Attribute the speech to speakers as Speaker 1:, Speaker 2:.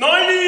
Speaker 1: Nine